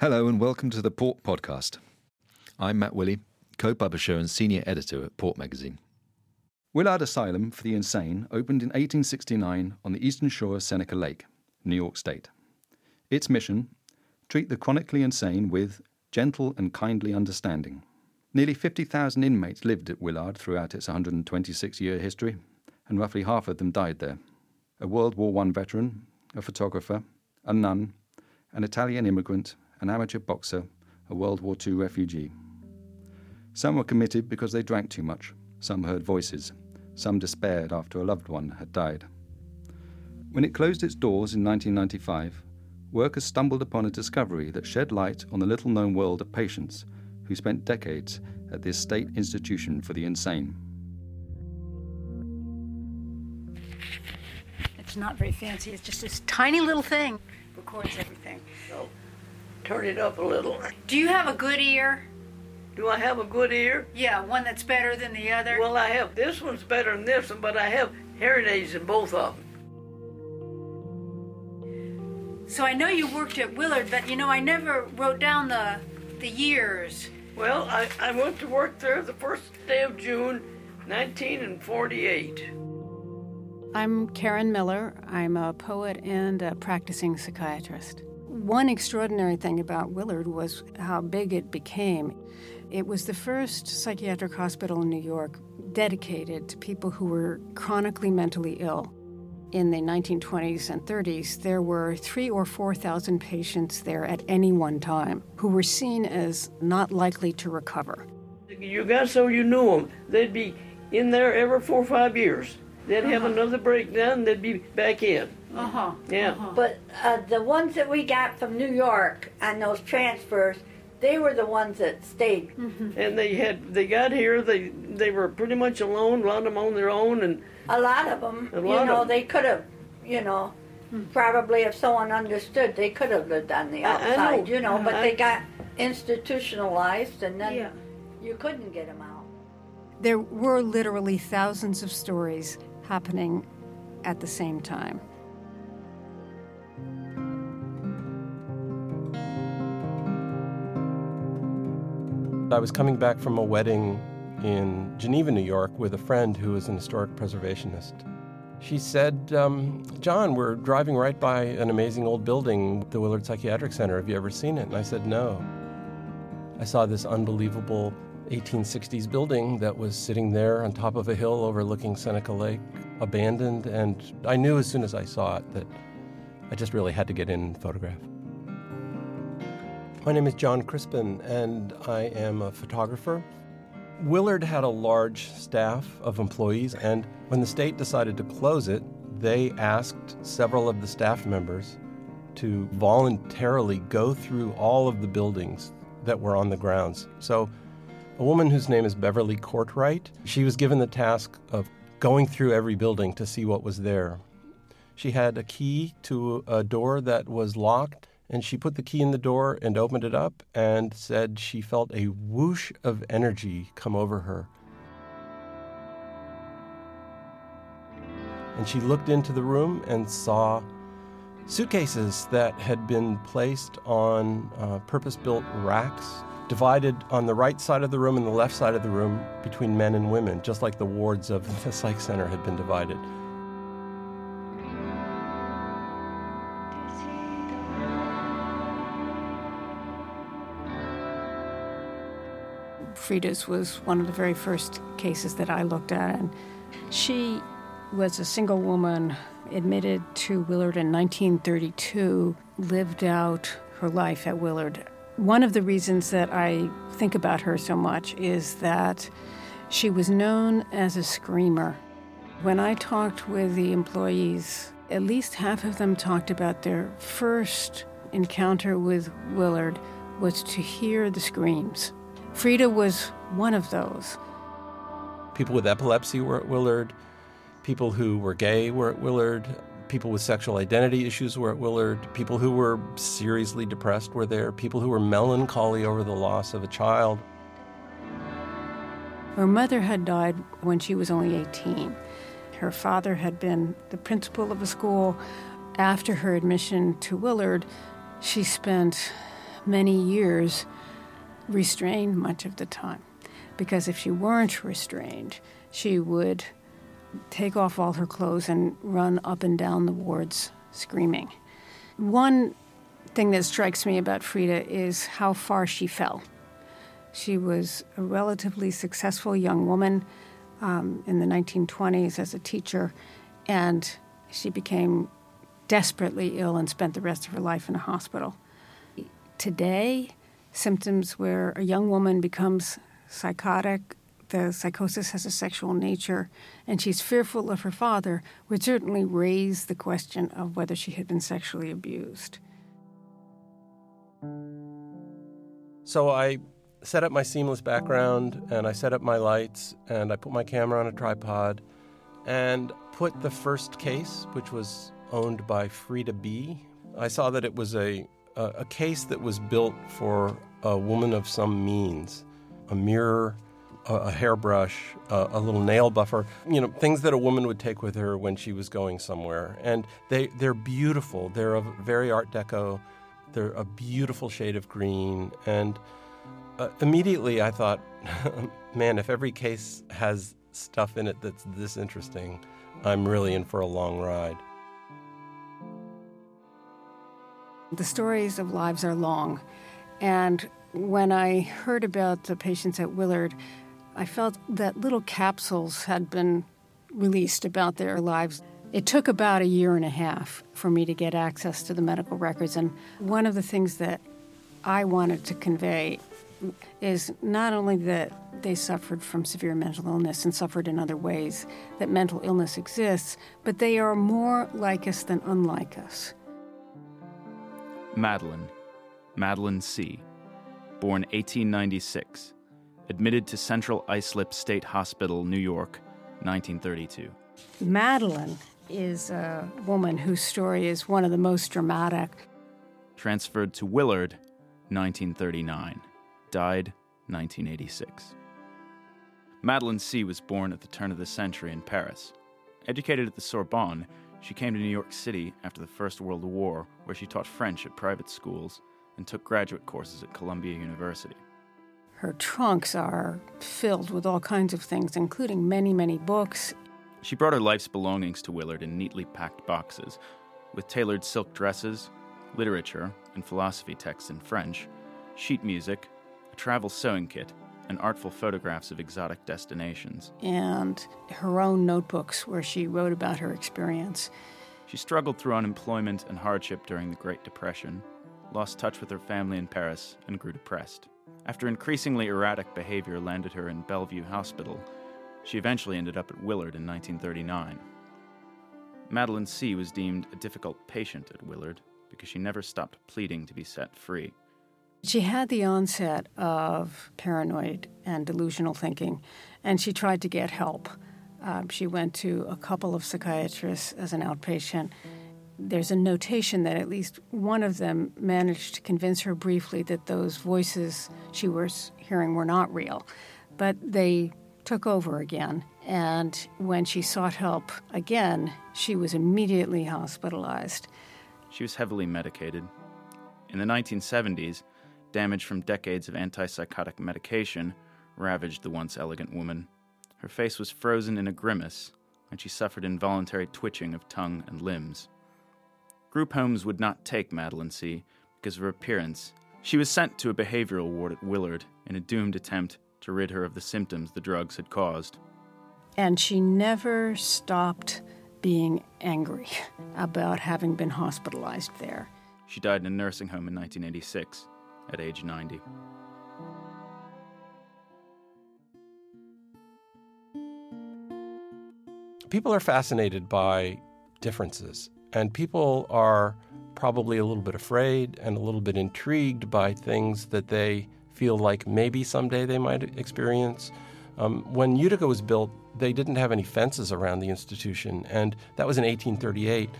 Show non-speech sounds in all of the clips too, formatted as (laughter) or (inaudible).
Hello and welcome to the Port Podcast. I'm Matt Willey, co publisher and senior editor at Port Magazine. Willard Asylum for the Insane opened in 1869 on the eastern shore of Seneca Lake, New York State. Its mission treat the chronically insane with gentle and kindly understanding. Nearly 50,000 inmates lived at Willard throughout its 126 year history, and roughly half of them died there. A World War I veteran, a photographer, a nun, an Italian immigrant, an amateur boxer, a World War II refugee. Some were committed because they drank too much, some heard voices, some despaired after a loved one had died. When it closed its doors in 1995, workers stumbled upon a discovery that shed light on the little known world of patients who spent decades at this state institution for the insane. It's not very fancy, it's just this tiny little thing. Records everything. So, turn it up a little. Do you have a good ear? Do I have a good ear? Yeah, one that's better than the other. Well, I have. This one's better than this one, but I have hearing aids in both of them. So I know you worked at Willard, but you know I never wrote down the the years. Well, I, I went to work there the first day of June, 1948. I'm Karen Miller. I'm a poet and a practicing psychiatrist. One extraordinary thing about Willard was how big it became. It was the first psychiatric hospital in New York dedicated to people who were chronically mentally ill. In the 1920s and 30s, there were three or 4,000 patients there at any one time who were seen as not likely to recover. You got so you knew them. They'd be in there every four or five years. They'd have Uh-huh. another breakdown, they'd be back in. Uh huh. Yeah. But uh, the ones that we got from New York on those transfers, they were the ones that stayed. And they had, they got here, they they were pretty much alone, a lot of them on their own, and A lot of them, A you lot know, of 'em. they could have, you know, probably if someone understood, they could have lived on the I- I outside, know. you know. But I- they got institutionalized, and then Yeah. you couldn't get them out. There were literally thousands of stories happening at the same time. I was coming back from a wedding in Geneva, New York, with a friend who is an historic preservationist. She said, um, Jon, we're driving right by an amazing old building, the Willard Psychiatric Center. Have you ever seen it? And I said, No. I saw this unbelievable 1860s building that was sitting there on top of a hill overlooking Seneca Lake, abandoned, and I knew as soon as I saw it that I just really had to get in and photograph. My name is Jon Crispin, and I am a photographer. Willard had a large staff of employees, and when the state decided to close it, they asked several of the staff members to voluntarily go through all of the buildings that were on the grounds. So, a woman whose name is Beverly Courtwright, she was given the task of going through every building to see what was there. She had a key to a door that was locked, and she put the key in the door and opened it up and said she felt a whoosh of energy come over her. And she looked into the room and saw suitcases that had been placed on uh, purpose built racks, divided on the right side of the room and the left side of the room between men and women, just like the wards of (laughs) the psych center had been divided. Frida's was one of the very first cases that I looked at, and she was a single woman admitted to Willard in 1932, lived out her life at Willard. One of the reasons that I think about her so much is that she was known as a screamer. When I talked with the employees, at least half of them talked about their first encounter with Willard was to hear the screams. Frida was one of those. People with epilepsy were at Willard. People who were gay were at Willard. People with sexual identity issues were at Willard. People who were seriously depressed were there. People who were melancholy over the loss of a child. Her mother had died when she was only 18. Her father had been the principal of a school. After her admission to Willard, she spent many years restrained much of the time. Because if she weren't restrained, she would take off all her clothes and run up and down the wards screaming. One thing that strikes me about Frida is how far she fell. She was a relatively successful young woman um, in the 1920s as a teacher, and she became desperately ill and spent the rest of her life in a hospital. Today, symptoms where a young woman becomes psychotic, the psychosis has a sexual nature, and she's fearful of her father, would certainly raise the question of whether she had been sexually abused. So I set up my seamless background and I set up my lights and I put my camera on a tripod and put the first case, which was owned by Frida B. I saw that it was a, a, a case that was built for a woman of some means a mirror, a, a hairbrush, a, a, little nail buffer, you know, things that a woman would take with her when she was going somewhere. And they, they're beautiful. They're a very Art Deco. They're a beautiful shade of green. And uh, immediately I thought, (laughs) man, if every case has stuff in it that's this interesting, I'm really in for a long ride. The stories of lives are long. And when I heard about the patients at Willard, I felt that little capsules had been released about their lives. It took about a year and a half for me to get access to the medical records. And one of the things that I wanted to convey is not only that they suffered from severe mental illness and suffered in other ways, that mental illness exists, but they are more like us than unlike us. Madeline, Madeline C., born 1896, admitted to Central Islip State Hospital, New York, 1932. Madeline is a woman whose story is one of the most dramatic. Transferred to Willard, 1939 died 1986. Madeline C. was born at the turn of the century in Paris. Educated at the Sorbonne, she came to New York City after the First World War, where she taught French at private schools and took graduate courses at Columbia University. Her trunks are filled with all kinds of things, including many, many books. She brought her life's belongings to Willard in neatly packed boxes, with tailored silk dresses, literature and philosophy texts in French, sheet music, a travel sewing kit, and artful photographs of exotic destinations. And her own notebooks where she wrote about her experience. She struggled through unemployment and hardship during the Great Depression, lost touch with her family in Paris, and grew depressed. After increasingly erratic behavior landed her in Bellevue Hospital, she eventually ended up at Willard in 1939. Madeline C. was deemed a difficult patient at Willard because she never stopped pleading to be set free. She had the onset of paranoid and delusional thinking, and she tried to get help. Um, she went to a couple of psychiatrists as an outpatient. There's a notation that at least one of them managed to convince her briefly that those voices she was hearing were not real. But they took over again. And when she sought help again, she was immediately hospitalized. She was heavily medicated. In the 1970s, Damage from decades of antipsychotic medication ravaged the once elegant woman. Her face was frozen in a grimace, and she suffered involuntary twitching of tongue and limbs. Group homes would not take Madeline C. because of her appearance. She was sent to a behavioral ward at Willard in a doomed attempt to rid her of the symptoms the drugs had caused. And she never stopped being angry (laughs) about having been hospitalized there. She died in a nursing home in 1986 at age 90. People are fascinated by differences, and people are probably a little bit afraid and a little bit intrigued by things that they feel like maybe someday they might experience. Um, when Utica was built, they didn't have any fences around the institution, and that was in 1838.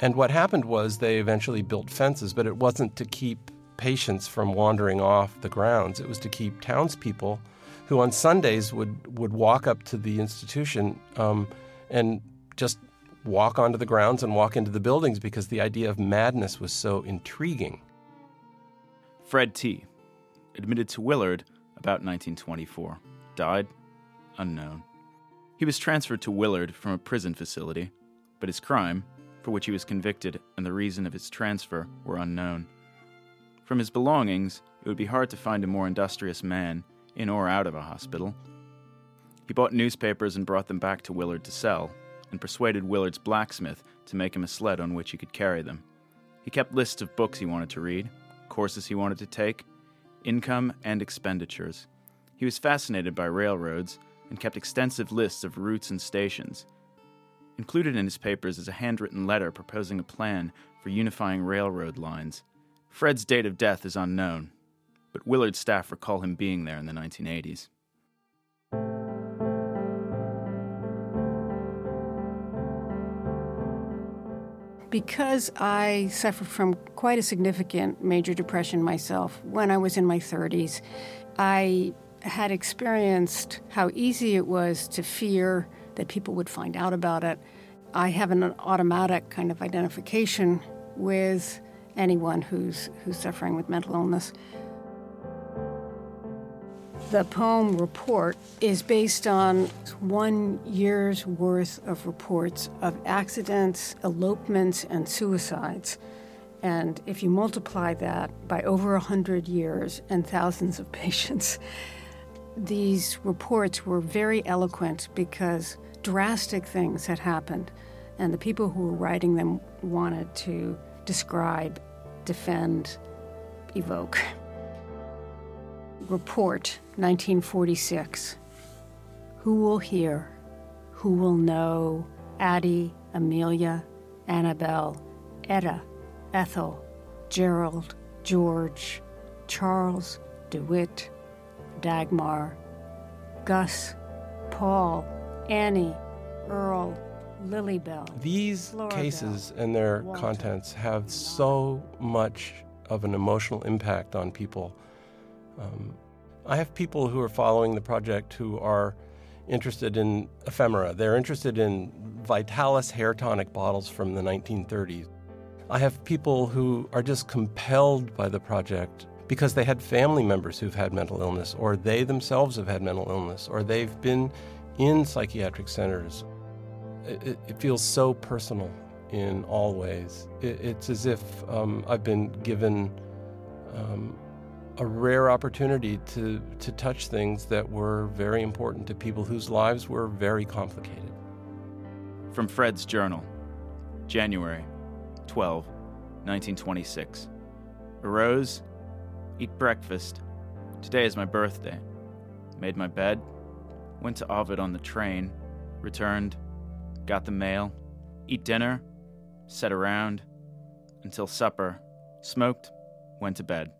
And what happened was they eventually built fences, but it wasn't to keep patients from wandering off the grounds. It was to keep townspeople who on Sundays would, would walk up to the institution um, and just walk onto the grounds and walk into the buildings because the idea of madness was so intriguing. Fred T., admitted to Willard about 1924. Died? Unknown. He was transferred to Willard from a prison facility, but his crime, for which he was convicted, and the reason of his transfer were unknown. From his belongings, it would be hard to find a more industrious man, in or out of a hospital. He bought newspapers and brought them back to Willard to sell, and persuaded Willard's blacksmith to make him a sled on which he could carry them. He kept lists of books he wanted to read, courses he wanted to take, income and expenditures. He was fascinated by railroads and kept extensive lists of routes and stations. Included in his papers is a handwritten letter proposing a plan for unifying railroad lines. Fred's date of death is unknown, but Willard's staff recall him being there in the 1980s. Because I suffered from quite a significant major depression myself when I was in my 30s, I had experienced how easy it was to fear that people would find out about it. I have an automatic kind of identification with anyone who's who's suffering with mental illness. The poem report is based on one year's worth of reports of accidents, elopements, and suicides. And if you multiply that by over 100 years and thousands of (laughs) patients, these reports were very eloquent because drastic things had happened, and the people who were writing them wanted to describe, defend, evoke. (laughs) Report 1946. Who will hear? Who will know? Addie, Amelia, Annabelle, Etta, Ethel, Gerald, George, Charles, DeWitt, Dagmar, Gus, Paul, Annie, Earl, Lilybell. These cases and their Walter, contents have so much of an emotional impact on people. Um, I have people who are following the project who are interested in ephemera. They're interested in Vitalis hair tonic bottles from the 1930s. I have people who are just compelled by the project because they had family members who've had mental illness, or they themselves have had mental illness, or they've been in psychiatric centers. It, it feels so personal in all ways. It, it's as if um, I've been given um, a rare opportunity to, to touch things that were very important to people whose lives were very complicated. From Fred's Journal, January 12, 1926. Arose, eat breakfast. Today is my birthday. Made my bed, went to Ovid on the train, returned, got the mail, eat dinner, sat around until supper, smoked, went to bed.